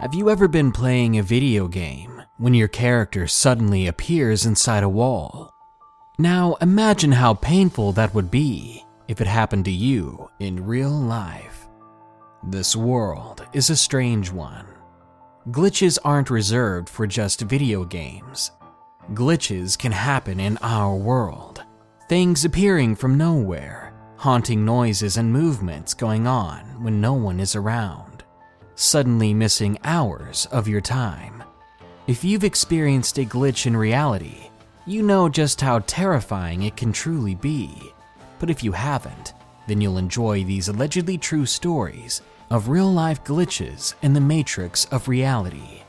Have you ever been playing a video game when your character suddenly appears inside a wall? Now imagine how painful that would be if it happened to you in real life. This world is a strange one. Glitches aren't reserved for just video games. Glitches can happen in our world. Things appearing from nowhere, haunting noises and movements going on when no one is around suddenly missing hours of your time. If you've experienced a glitch in reality, you know just how terrifying it can truly be. But if you haven't, then you'll enjoy these allegedly true stories of real life glitches in the matrix of reality.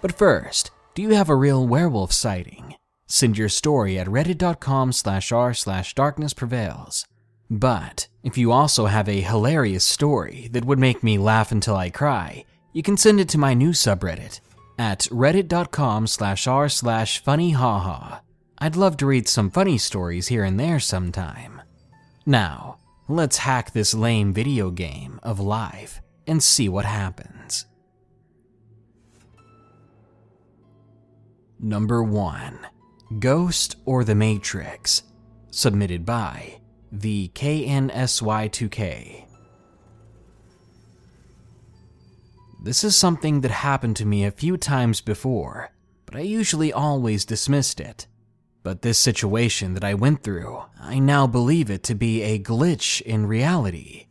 But first, do you have a real werewolf sighting? Send your story at reddit.com slash r slash darkness prevails. But if you also have a hilarious story that would make me laugh until I cry, you can send it to my new subreddit at reddit.com slash r slash funnyhaha. I'd love to read some funny stories here and there sometime. Now, let's hack this lame video game of life and see what happens. Number 1 Ghost or the Matrix, submitted by the KNSY2K. This is something that happened to me a few times before, but I usually always dismissed it. But this situation that I went through, I now believe it to be a glitch in reality.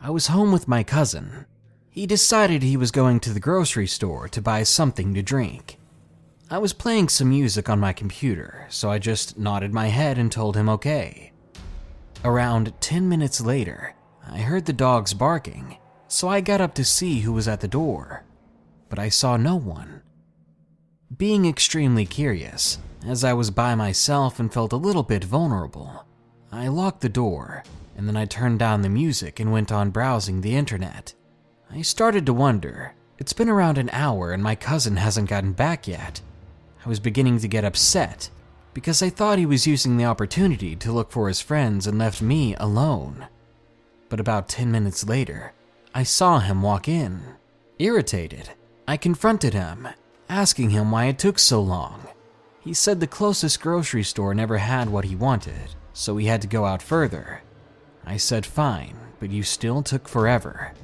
I was home with my cousin. He decided he was going to the grocery store to buy something to drink. I was playing some music on my computer, so I just nodded my head and told him okay. Around 10 minutes later, I heard the dogs barking, so I got up to see who was at the door, but I saw no one. Being extremely curious, as I was by myself and felt a little bit vulnerable, I locked the door and then I turned down the music and went on browsing the internet. I started to wonder it's been around an hour and my cousin hasn't gotten back yet. I was beginning to get upset because I thought he was using the opportunity to look for his friends and left me alone. But about 10 minutes later, I saw him walk in. Irritated, I confronted him, asking him why it took so long. He said the closest grocery store never had what he wanted, so he had to go out further. I said fine, but you still took forever.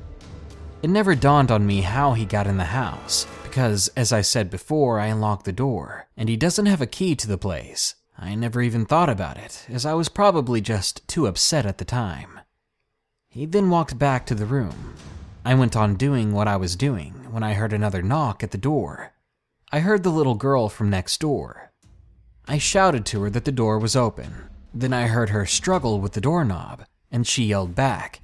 It never dawned on me how he got in the house, because, as I said before, I unlocked the door, and he doesn't have a key to the place. I never even thought about it, as I was probably just too upset at the time. He then walked back to the room. I went on doing what I was doing when I heard another knock at the door. I heard the little girl from next door. I shouted to her that the door was open. Then I heard her struggle with the doorknob, and she yelled back,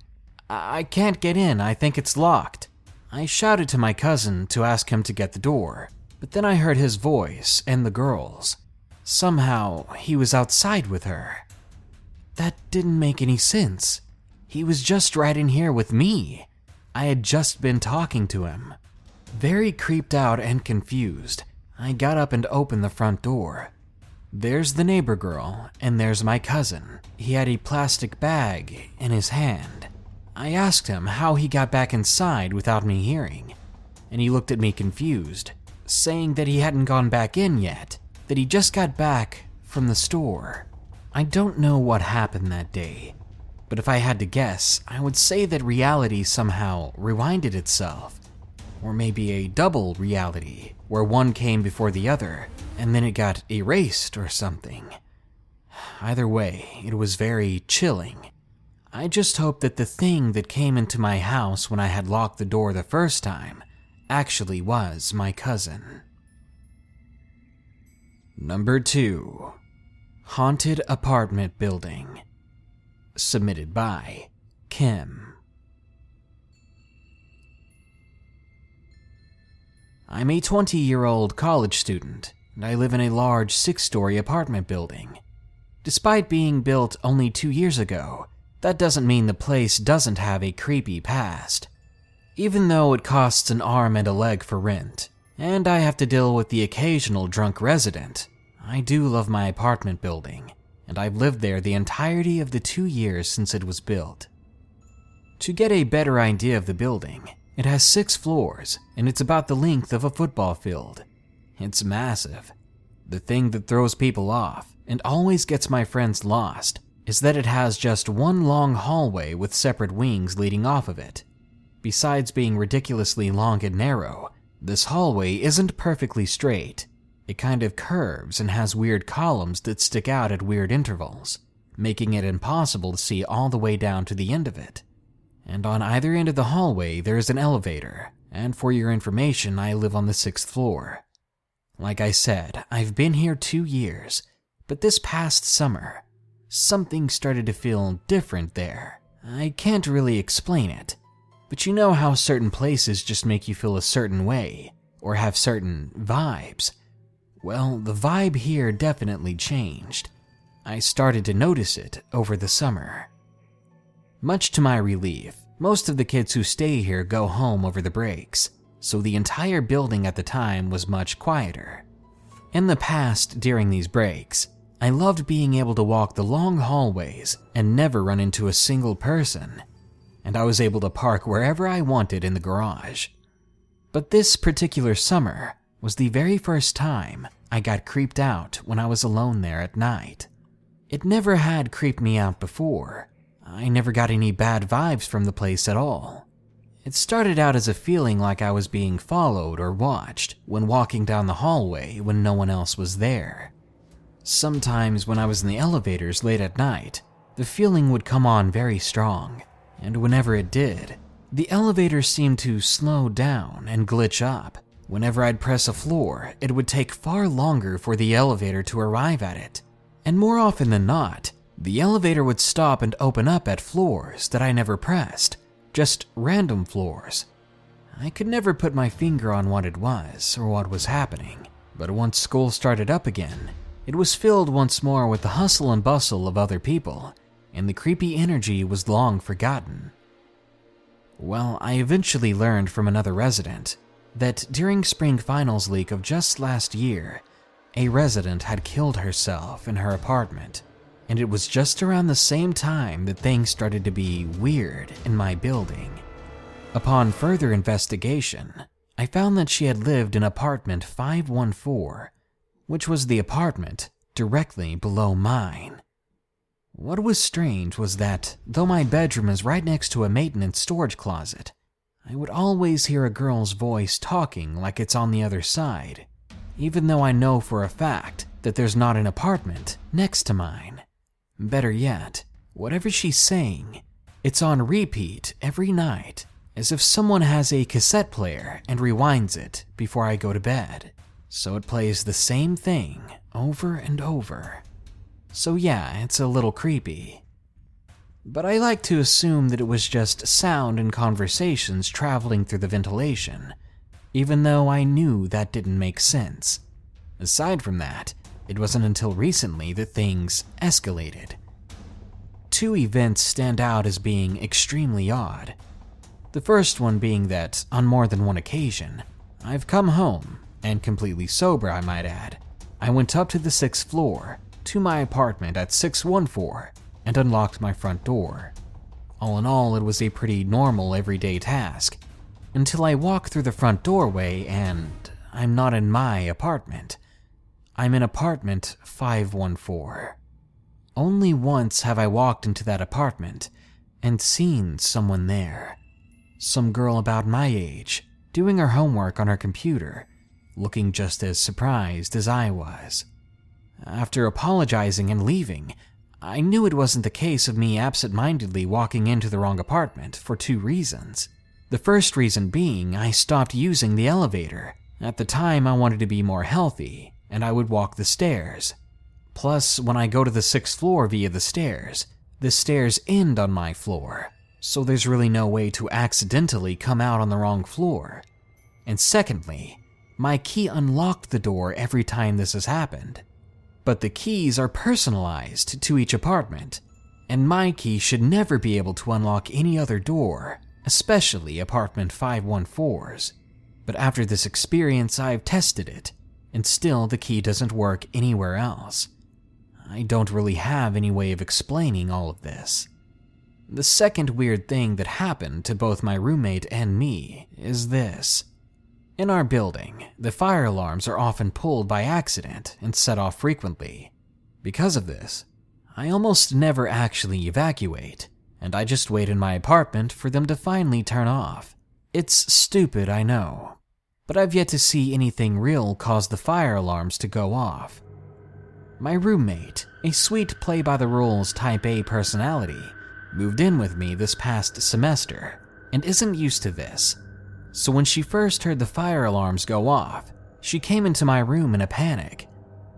I, I can't get in, I think it's locked. I shouted to my cousin to ask him to get the door, but then I heard his voice and the girl's. Somehow, he was outside with her. That didn't make any sense. He was just right in here with me. I had just been talking to him. Very creeped out and confused, I got up and opened the front door. There's the neighbor girl, and there's my cousin. He had a plastic bag in his hand. I asked him how he got back inside without me hearing, and he looked at me confused, saying that he hadn't gone back in yet, that he just got back from the store. I don't know what happened that day, but if I had to guess, I would say that reality somehow rewinded itself. Or maybe a double reality, where one came before the other, and then it got erased or something. Either way, it was very chilling I just hope that the thing that came into my house when I had locked the door the first time actually was my cousin. Number 2 Haunted Apartment Building. Submitted by Kim. I'm a 20 year old college student, and I live in a large six story apartment building. Despite being built only two years ago, that doesn't mean the place doesn't have a creepy past. Even though it costs an arm and a leg for rent, and I have to deal with the occasional drunk resident, I do love my apartment building, and I've lived there the entirety of the two years since it was built. To get a better idea of the building, It has six floors, and it's about the length of a football field. It's massive. The thing that throws people off, and always gets my friends lost, is that it has just one long hallway with separate wings leading off of it. Besides being ridiculously long and narrow, this hallway isn't perfectly straight. It kind of curves and has weird columns that stick out at weird intervals, making it impossible to see all the way down to the end of it and on either end of the hallway there is an elevator, and for your information, I live on the sixth floor. Like I said, I've been here two years, but this past summer, something started to feel different there. I can't really explain it, but you know how certain places just make you feel a certain way, or have certain vibes. Well, the vibe here definitely changed. I started to notice it over the summer. Much to my relief, most of the kids who stay here go home over the breaks, so the entire building at the time was much quieter. In the past, during these breaks, I loved being able to walk the long hallways and never run into a single person, and I was able to park wherever I wanted in the garage. But this particular summer was the very first time I got creeped out when I was alone there at night. It never had creeped me out before, I never got any bad vibes from the place at all. It started out as a feeling like I was being followed or watched when walking down the hallway when no one else was there. Sometimes when I was in the elevators late at night, the feeling would come on very strong, and whenever it did, the elevator seemed to slow down and glitch up. Whenever I'd press a floor, it would take far longer for the elevator to arrive at it. And more often than not, the elevator would stop and open up at floors that I never pressed, just random floors. I could never put my finger on what it was or what was happening, but once school started up again, it was filled once more with the hustle and bustle of other people, and the creepy energy was long forgotten. Well, I eventually learned from another resident that during spring finals leak of just last year, a resident had killed herself in her apartment and it was just around the same time that things started to be weird in my building. Upon further investigation, I found that she had lived in apartment 514, which was the apartment directly below mine. What was strange was that, though my bedroom is right next to a maintenance storage closet, I would always hear a girl's voice talking like it's on the other side, even though I know for a fact that there's not an apartment next to mine. Better yet, whatever she's saying, it's on repeat every night, as if someone has a cassette player and rewinds it before I go to bed. So it plays the same thing over and over. So yeah, it's a little creepy. But I like to assume that it was just sound and conversations traveling through the ventilation, even though I knew that didn't make sense. Aside from that, it wasn't until recently that things escalated. Two events stand out as being extremely odd. The first one being that, on more than one occasion, I've come home, and completely sober, I might add. I went up to the sixth floor, to my apartment at 614, and unlocked my front door. All in all, it was a pretty normal everyday task, until I walk through the front doorway and I'm not in my apartment. I'm in apartment 514. Only once have I walked into that apartment and seen someone there. Some girl about my age, doing her homework on her computer, looking just as surprised as I was. After apologizing and leaving, I knew it wasn't the case of me absent mindedly walking into the wrong apartment for two reasons. The first reason being I stopped using the elevator. At the time, I wanted to be more healthy, and I would walk the stairs. Plus, when I go to the sixth floor via the stairs, the stairs end on my floor, so there's really no way to accidentally come out on the wrong floor. And secondly, my key unlocked the door every time this has happened. But the keys are personalized to each apartment, and my key should never be able to unlock any other door, especially apartment 514's. But after this experience, I've tested it, and still the key doesn't work anywhere else. I don't really have any way of explaining all of this. The second weird thing that happened to both my roommate and me is this. In our building, the fire alarms are often pulled by accident and set off frequently. Because of this, I almost never actually evacuate, and I just wait in my apartment for them to finally turn off. It's stupid, I know, but I've yet to see anything real cause the fire alarms to go off. My roommate, a sweet play by the rules type A personality, moved in with me this past semester and isn't used to this. So when she first heard the fire alarms go off, she came into my room in a panic.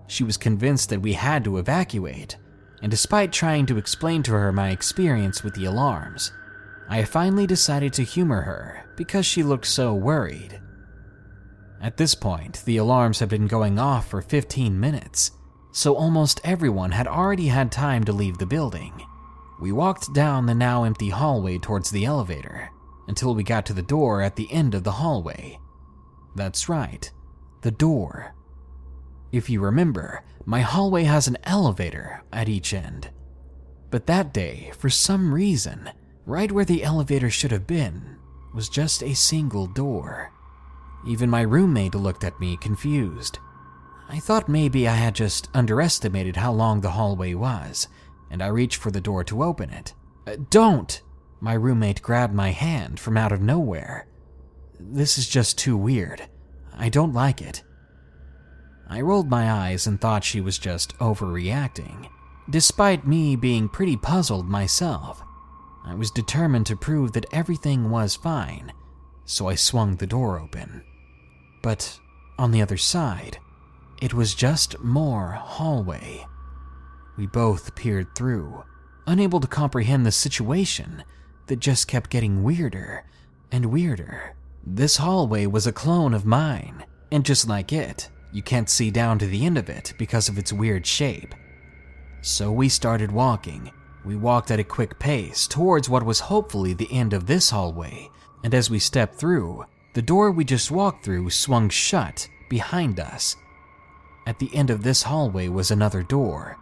She was convinced that we had to evacuate, and despite trying to explain to her my experience with the alarms, I finally decided to humor her because she looked so worried. At this point, the alarms had been going off for 15 minutes, so almost everyone had already had time to leave the building. We walked down the now empty hallway towards the elevator until we got to the door at the end of the hallway. That's right, the door. If you remember, my hallway has an elevator at each end. But that day, for some reason, right where the elevator should have been was just a single door. Even my roommate looked at me confused. I thought maybe I had just underestimated how long the hallway was and I reached for the door to open it. Uh, don't! My roommate grabbed my hand from out of nowhere. This is just too weird. I don't like it. I rolled my eyes and thought she was just overreacting. Despite me being pretty puzzled myself, I was determined to prove that everything was fine, so I swung the door open. But on the other side, it was just more hallway. We both peered through, unable to comprehend the situation that just kept getting weirder and weirder. This hallway was a clone of mine, and just like it, you can't see down to the end of it because of its weird shape. So we started walking. We walked at a quick pace towards what was hopefully the end of this hallway, and as we stepped through, the door we just walked through swung shut behind us. At the end of this hallway was another door,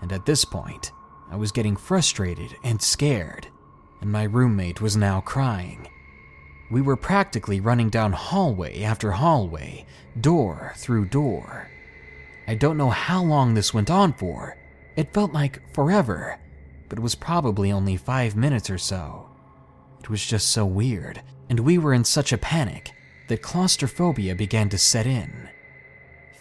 and at this point, I was getting frustrated and scared, and my roommate was now crying. We were practically running down hallway after hallway, door through door. I don't know how long this went on for. It felt like forever, but it was probably only five minutes or so. It was just so weird, and we were in such a panic that claustrophobia began to set in.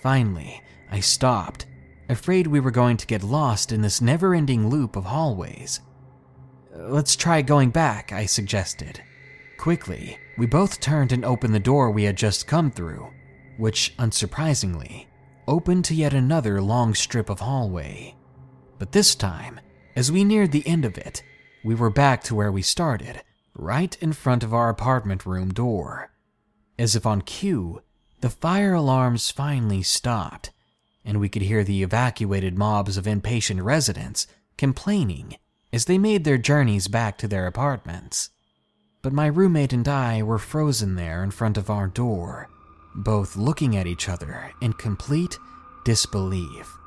Finally, I stopped afraid we were going to get lost in this never ending loop of hallways. Let's try going back, I suggested. Quickly, we both turned and opened the door we had just come through, which, unsurprisingly, opened to yet another long strip of hallway. But this time, as we neared the end of it, we were back to where we started, right in front of our apartment room door. As if on cue, the fire alarms finally stopped, and we could hear the evacuated mobs of impatient residents complaining as they made their journeys back to their apartments. But my roommate and I were frozen there in front of our door, both looking at each other in complete disbelief.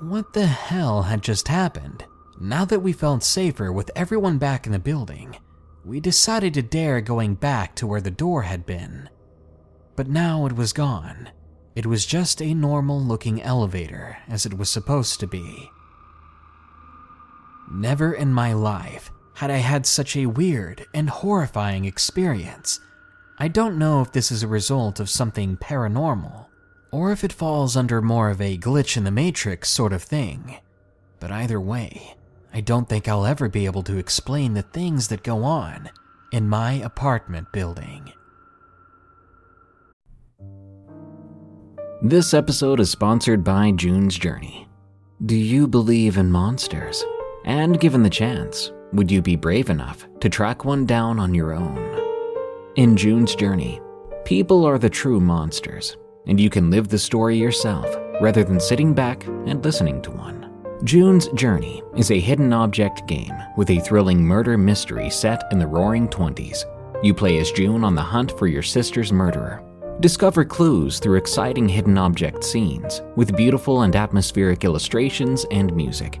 What the hell had just happened? Now that we felt safer with everyone back in the building, we decided to dare going back to where the door had been. But now it was gone, it was just a normal looking elevator, as it was supposed to be. Never in my life had I had such a weird and horrifying experience. I don't know if this is a result of something paranormal, or if it falls under more of a glitch in the matrix sort of thing. But either way, I don't think I'll ever be able to explain the things that go on in my apartment building. This episode is sponsored by June's Journey. Do you believe in monsters? And given the chance, would you be brave enough to track one down on your own? In June's Journey, people are the true monsters, and you can live the story yourself rather than sitting back and listening to one. June's Journey is a hidden object game with a thrilling murder mystery set in the roaring 20s. You play as June on the hunt for your sister's murderer Discover clues through exciting hidden object scenes with beautiful and atmospheric illustrations and music.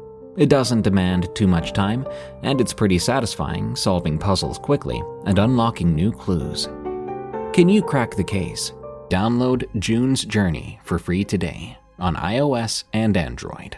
It doesn't demand too much time, and it's pretty satisfying solving puzzles quickly and unlocking new clues. Can you crack the case? Download June's Journey for free today on iOS and Android.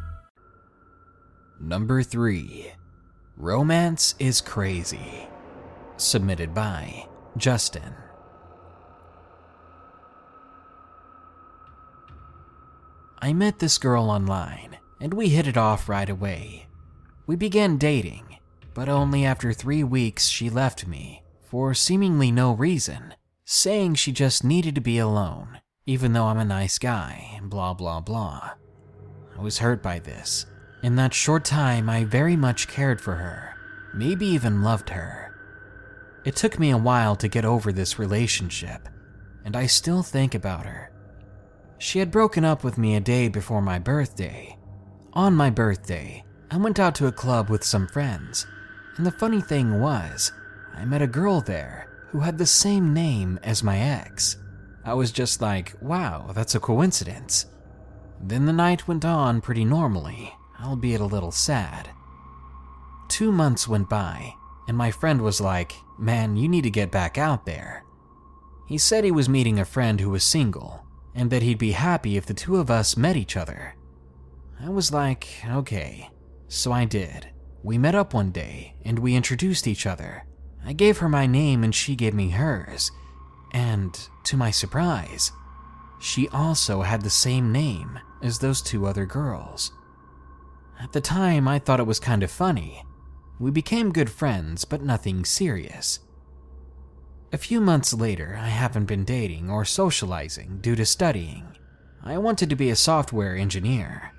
Number 3. Romance is Crazy. Submitted by Justin. I met this girl online, and we hit it off right away. We began dating, but only after three weeks she left me for seemingly no reason, saying she just needed to be alone, even though I'm a nice guy, blah blah blah. I was hurt by this. In that short time, I very much cared for her, maybe even loved her. It took me a while to get over this relationship, and I still think about her. She had broken up with me a day before my birthday. On my birthday, I went out to a club with some friends, and the funny thing was, I met a girl there who had the same name as my ex. I was just like, wow, that's a coincidence. Then the night went on pretty normally, albeit a little sad. Two months went by, and my friend was like, Man, you need to get back out there. He said he was meeting a friend who was single, and that he'd be happy if the two of us met each other. I was like, okay. So I did. We met up one day, and we introduced each other. I gave her my name, and she gave me hers. And, to my surprise, she also had the same name as those two other girls. At the time, I thought it was kind of funny. We became good friends, but nothing serious. A few months later, I haven't been dating or socializing due to studying. I wanted to be a software engineer.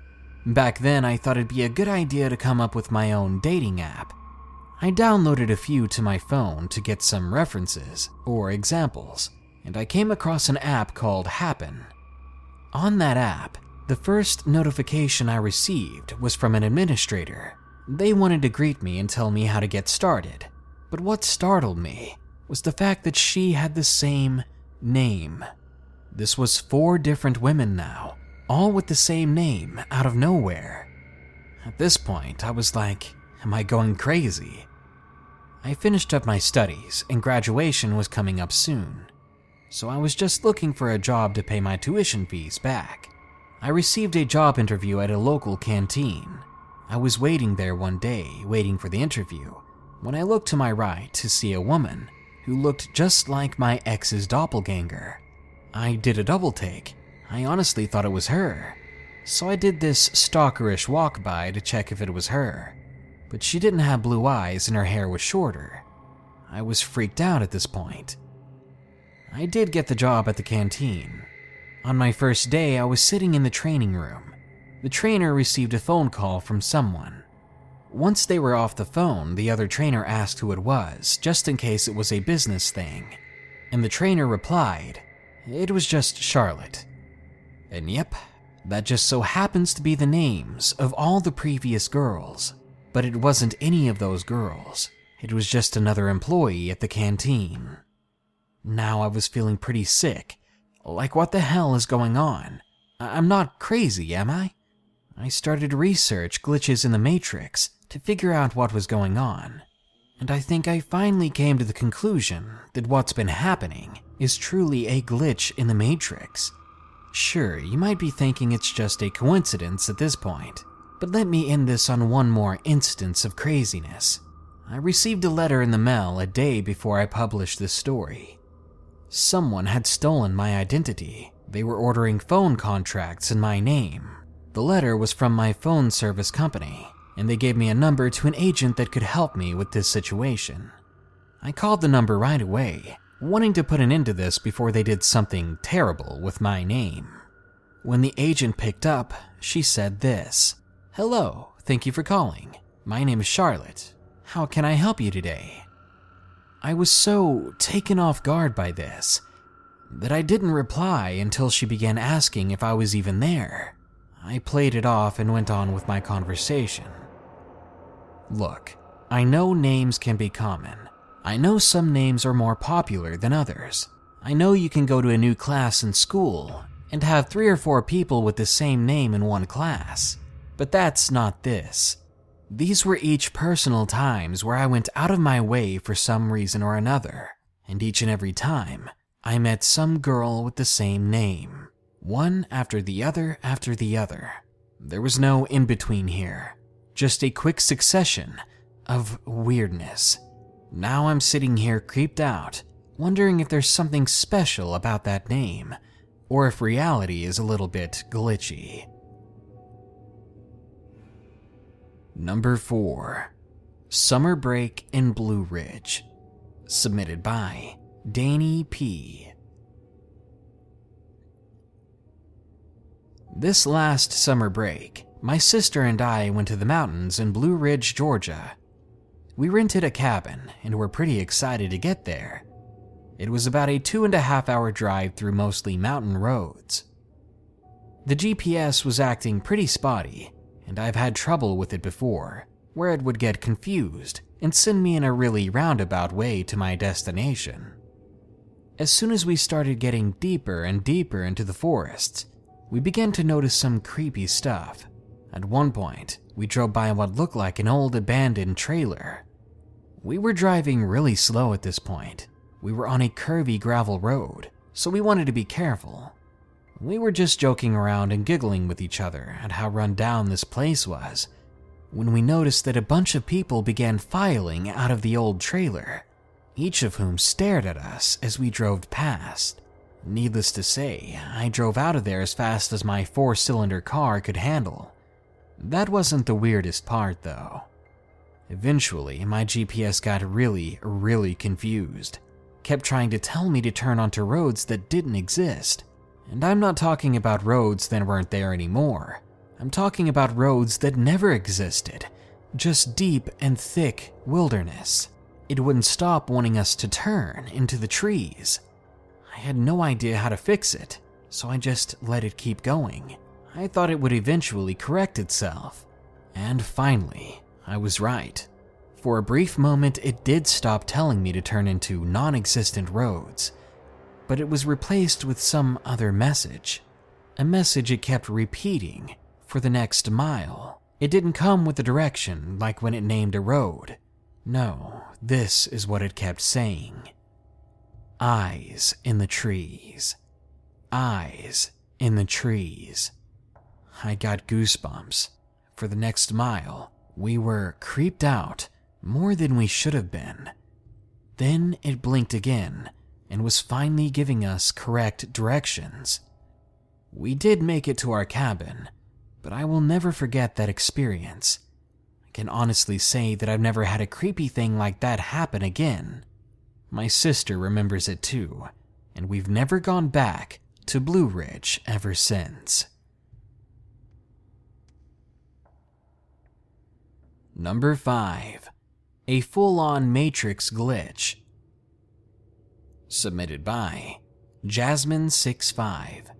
Back then, I thought it'd be a good idea to come up with my own dating app. I downloaded a few to my phone to get some references or examples, and I came across an app called Happn. On that app, the first notification I received was from an administrator. They wanted to greet me and tell me how to get started. But what startled me was the fact that she had the same name. This was four different women now, all with the same name out of nowhere. At this point, I was like, am I going crazy? I finished up my studies and graduation was coming up soon. So I was just looking for a job to pay my tuition fees back. I received a job interview at a local canteen. I was waiting there one day, waiting for the interview, when I looked to my right to see a woman who looked just like my ex's doppelganger. I did a double take. I honestly thought it was her. So I did this stalkerish walk by to check if it was her. But she didn't have blue eyes and her hair was shorter. I was freaked out at this point. I did get the job at the canteen, on my first day, I was sitting in the training room. The trainer received a phone call from someone. Once they were off the phone, the other trainer asked who it was, just in case it was a business thing. And the trainer replied, it was just Charlotte. And yep, that just so happens to be the names of all the previous girls. But it wasn't any of those girls, it was just another employee at the canteen. Now I was feeling pretty sick like, what the hell is going on? I'm not crazy, am I? I started research glitches in the Matrix to figure out what was going on. And I think I finally came to the conclusion that what's been happening is truly a glitch in the Matrix. Sure, you might be thinking it's just a coincidence at this point, But let me end this on one more instance of craziness. I received a letter in the mail a day before I published this story. Someone had stolen my identity. They were ordering phone contracts in my name. The letter was from my phone service company, and they gave me a number to an agent that could help me with this situation. I called the number right away, wanting to put an end to this before they did something terrible with my name. When the agent picked up, she said this Hello, thank you for calling. My name is Charlotte. How can I help you today? I was so taken off guard by this that I didn't reply until she began asking if I was even there. I played it off and went on with my conversation. Look, I know names can be common. I know some names are more popular than others. I know you can go to a new class in school and have three or four people with the same name in one class. But that's not this. These were each personal times where I went out of my way for some reason or another, and each and every time, I met some girl with the same name, one after the other after the other. There was no in between here, just a quick succession of weirdness. Now I'm sitting here creeped out, wondering if there's something special about that name, or if reality is a little bit glitchy. Number 4 Summer Break in Blue Ridge. Submitted by Danny P. This last summer break, my sister and I went to the mountains in Blue Ridge, Georgia. We rented a cabin and were pretty excited to get there. It was about a two and a half hour drive through mostly mountain roads. The GPS was acting pretty spotty, and I've had trouble with it before, where it would get confused and send me in a really roundabout way to my destination. As soon as we started getting deeper and deeper into the forests, we began to notice some creepy stuff. At one point, we drove by what looked like an old abandoned trailer. We were driving really slow at this point. We were on a curvy gravel road, so we wanted to be careful. We were just joking around and giggling with each other at how run down this place was when we noticed that a bunch of people began filing out of the old trailer, each of whom stared at us as we drove past. Needless to say, I drove out of there as fast as my four cylinder car could handle. That wasn't the weirdest part, though. Eventually, my GPS got really, really confused, kept trying to tell me to turn onto roads that didn't exist. And I'm not talking about roads that weren't there anymore. I'm talking about roads that never existed, just deep and thick wilderness. It wouldn't stop wanting us to turn into the trees. I had no idea how to fix it, so I just let it keep going. I thought it would eventually correct itself. And finally, I was right. For a brief moment, it did stop telling me to turn into non existent roads, but it was replaced with some other message. A message it kept repeating for the next mile. It didn't come with a direction like when it named a road. No, this is what it kept saying Eyes in the trees. Eyes in the trees. I got goosebumps. For the next mile, we were creeped out more than we should have been. Then it blinked again and was finally giving us correct directions. We did make it to our cabin, but I will never forget that experience. I can honestly say that I've never had a creepy thing like that happen again. My sister remembers it too, and we've never gone back to Blue Ridge ever since. Number 5. A full on Matrix glitch. Submitted by Jasmine65.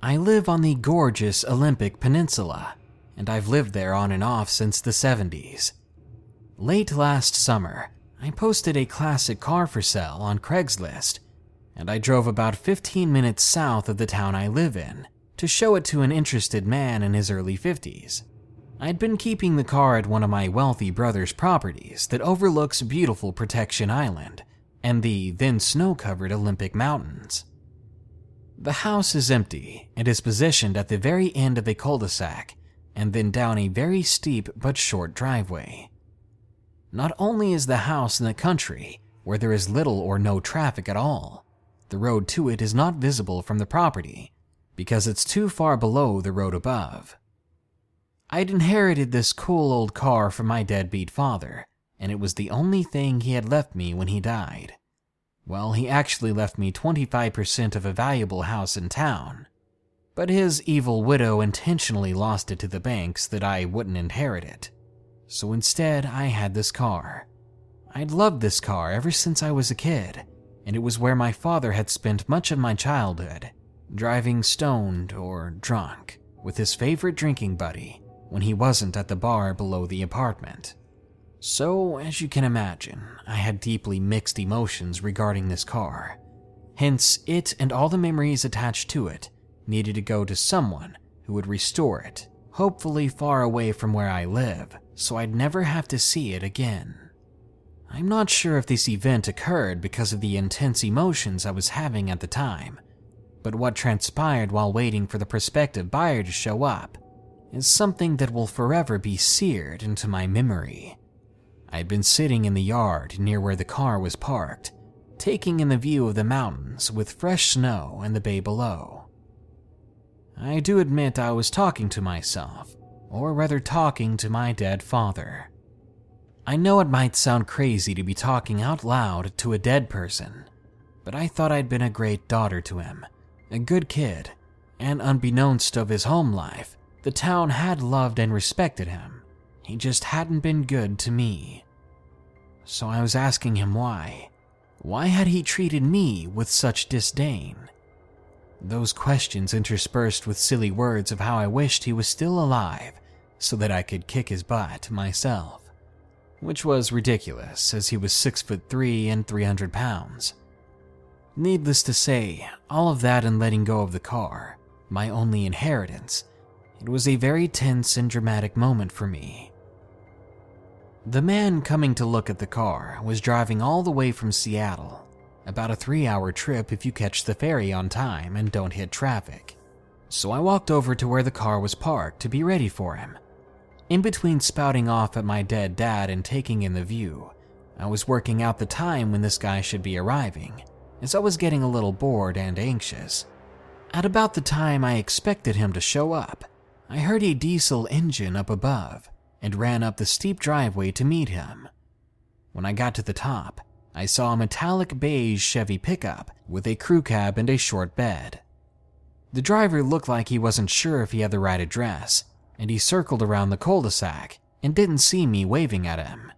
I live on the gorgeous Olympic Peninsula, and I've lived there on and off since the 70s. Late last summer, I posted a classic car for sale on Craigslist, and I drove about 15 minutes south of the town I live in to show it to an interested man in his early 50s. I'd been keeping the car at one of my wealthy brother's properties that overlooks beautiful Protection Island and the then snow covered Olympic Mountains. The house is empty and is positioned at the very end of a cul de sac and then down a very steep but short driveway. Not only is the house in the country, where there is little or no traffic at all, the road to it is not visible from the property because it's too far below the road above. I'd inherited this cool old car from my deadbeat father, and it was the only thing he had left me when he died. Well, he actually left me 25% of a valuable house in town, but his evil widow intentionally lost it to the banks that I wouldn't inherit it. So instead, I had this car. I'd loved this car ever since I was a kid, and it was where my father had spent much of my childhood, driving stoned or drunk with his favorite drinking buddy when he wasn't at the bar below the apartment. So, as you can imagine, I had deeply mixed emotions regarding this car. Hence, it and all the memories attached to it needed to go to someone who would restore it, hopefully far away from where I live, so I'd never have to see it again. I'm not sure if this event occurred because of the intense emotions I was having at the time, but what transpired while waiting for the prospective buyer to show up is something that will forever be seared into my memory. I'd been sitting in the yard near where the car was parked, taking in the view of the mountains with fresh snow and the bay below. I do admit I was talking to myself, or rather talking to my dead father. I know it might sound crazy to be talking out loud to a dead person, but I thought I'd been a great daughter to him, a good kid, and unbeknownst of his home life, the town had loved and respected him. He just hadn't been good to me. So I was asking him why. Why had he treated me with such disdain? Those questions interspersed with silly words of how I wished he was still alive so that I could kick his butt myself. Which was ridiculous, as he was six foot three and 300 pounds. Needless to say, all of that and letting go of the car, my only inheritance, it was a very tense and dramatic moment for me. The man coming to look at the car was driving all the way from Seattle about a three hour trip if you catch the ferry on time and don't hit traffic. So I walked over to where the car was parked to be ready for him. In between spouting off at my dead dad and taking in the view, I was working out the time when this guy should be arriving, as I was getting a little bored and anxious. At about the time I expected him to show up, I heard a diesel engine up above and ran up the steep driveway to meet him. When I got to the top, I saw a metallic beige Chevy pickup with a crew cab and a short bed. The driver looked like he wasn't sure if he had the right address, and he circled around the cul de sac and didn't see me waving at him.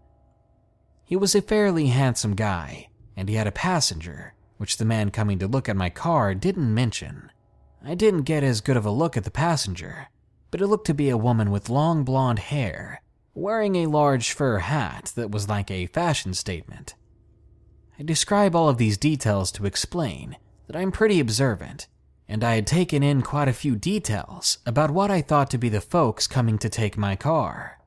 He was a fairly handsome guy, and he had a passenger, which the man coming to look at my car didn't mention. I didn't get as good of a look at the passenger, but it looked to be a woman with long blonde hair, wearing a large fur hat that was like a fashion statement. I describe all of these details to explain that I'm pretty observant, and I had taken in quite a few details about what I thought to be the folks coming to take my car.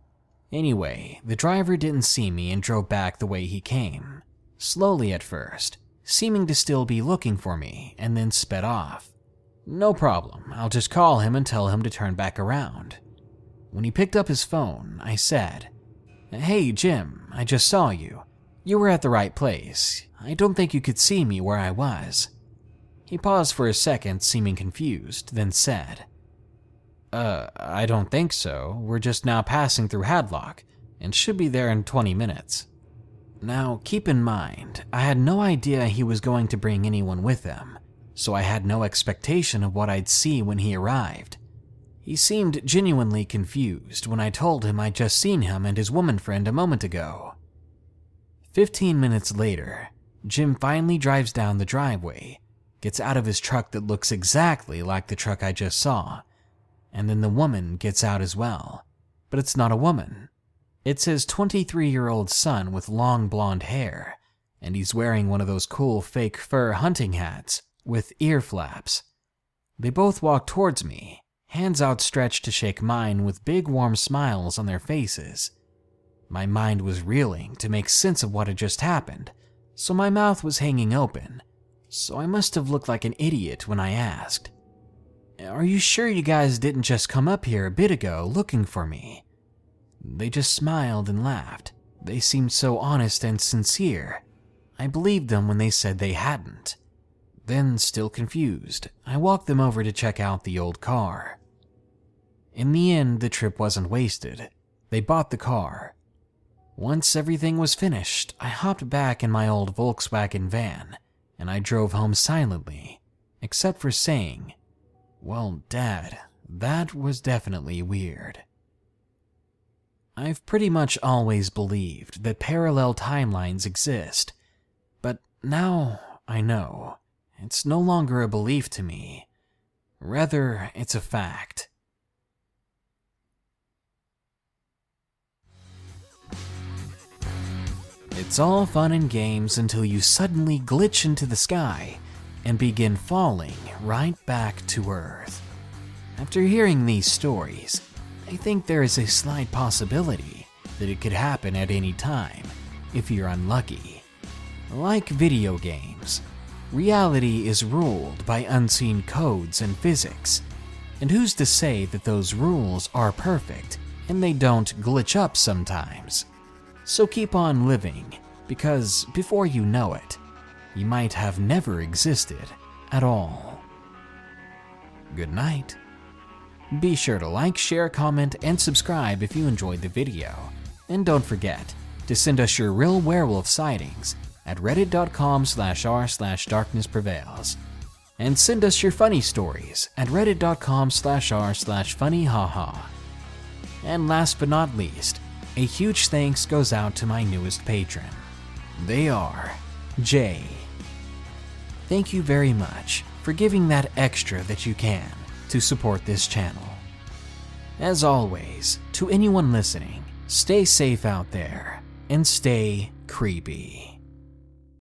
Anyway, the driver didn't see me and drove back the way he came, slowly at first, seeming to still be looking for me, and then sped off. No problem, I'll just call him and tell him to turn back around. When he picked up his phone, I said, Hey Jim, I just saw you. You were at the right place. I don't think you could see me where I was. He paused for a second, seeming confused, then said, Uh, I don't think so. We're just now passing through Hadlock and should be there in 20 minutes. Now, keep in mind, I had no idea he was going to bring anyone with him, so I had no expectation of what I'd see when he arrived. He seemed genuinely confused when I told him I'd just seen him and his woman friend a moment ago. Fifteen minutes later, Jim finally drives down the driveway, gets out of his truck that looks exactly like the truck I just saw, and then the woman gets out as well. But it's not a woman. It's his 23 year old son with long blonde hair, and he's wearing one of those cool fake fur hunting hats with ear flaps. They both walked towards me, hands outstretched to shake mine with big warm smiles on their faces. My mind was reeling to make sense of what had just happened, so my mouth was hanging open, so I must have looked like an idiot when I asked, Are you sure you guys didn't just come up here a bit ago looking for me? They just smiled and laughed. They seemed so honest and sincere. I believed them when they said they hadn't. Then, still confused, I walked them over to check out the old car. In the end, the trip wasn't wasted. They bought the car. Once everything was finished, I hopped back in my old Volkswagen van and I drove home silently, except for saying, Well, Dad, that was definitely weird. I've pretty much always believed that parallel timelines exist, but now I know it's no longer a belief to me. Rather, it's a fact. It's all fun and games until you suddenly glitch into the sky and begin falling right back to Earth. After hearing these stories, I think there is a slight possibility that it could happen at any time if you're unlucky. Like video games, reality is ruled by unseen codes and physics. And who's to say that those rules are perfect and they don't glitch up sometimes? So keep on living, because before you know it, you might have never existed at all. Good night. Be sure to like, share, comment, and subscribe if you enjoyed the video. And don't forget to send us your real werewolf sightings at reddit.com slash r slash darkness prevails. And send us your funny stories at reddit.com slash r slash funny haha. And last but not least, a huge thanks goes out to my newest patron. They are Jay. Thank you very much for giving that extra that you can to support this channel. As always, to anyone listening, stay safe out there and stay creepy.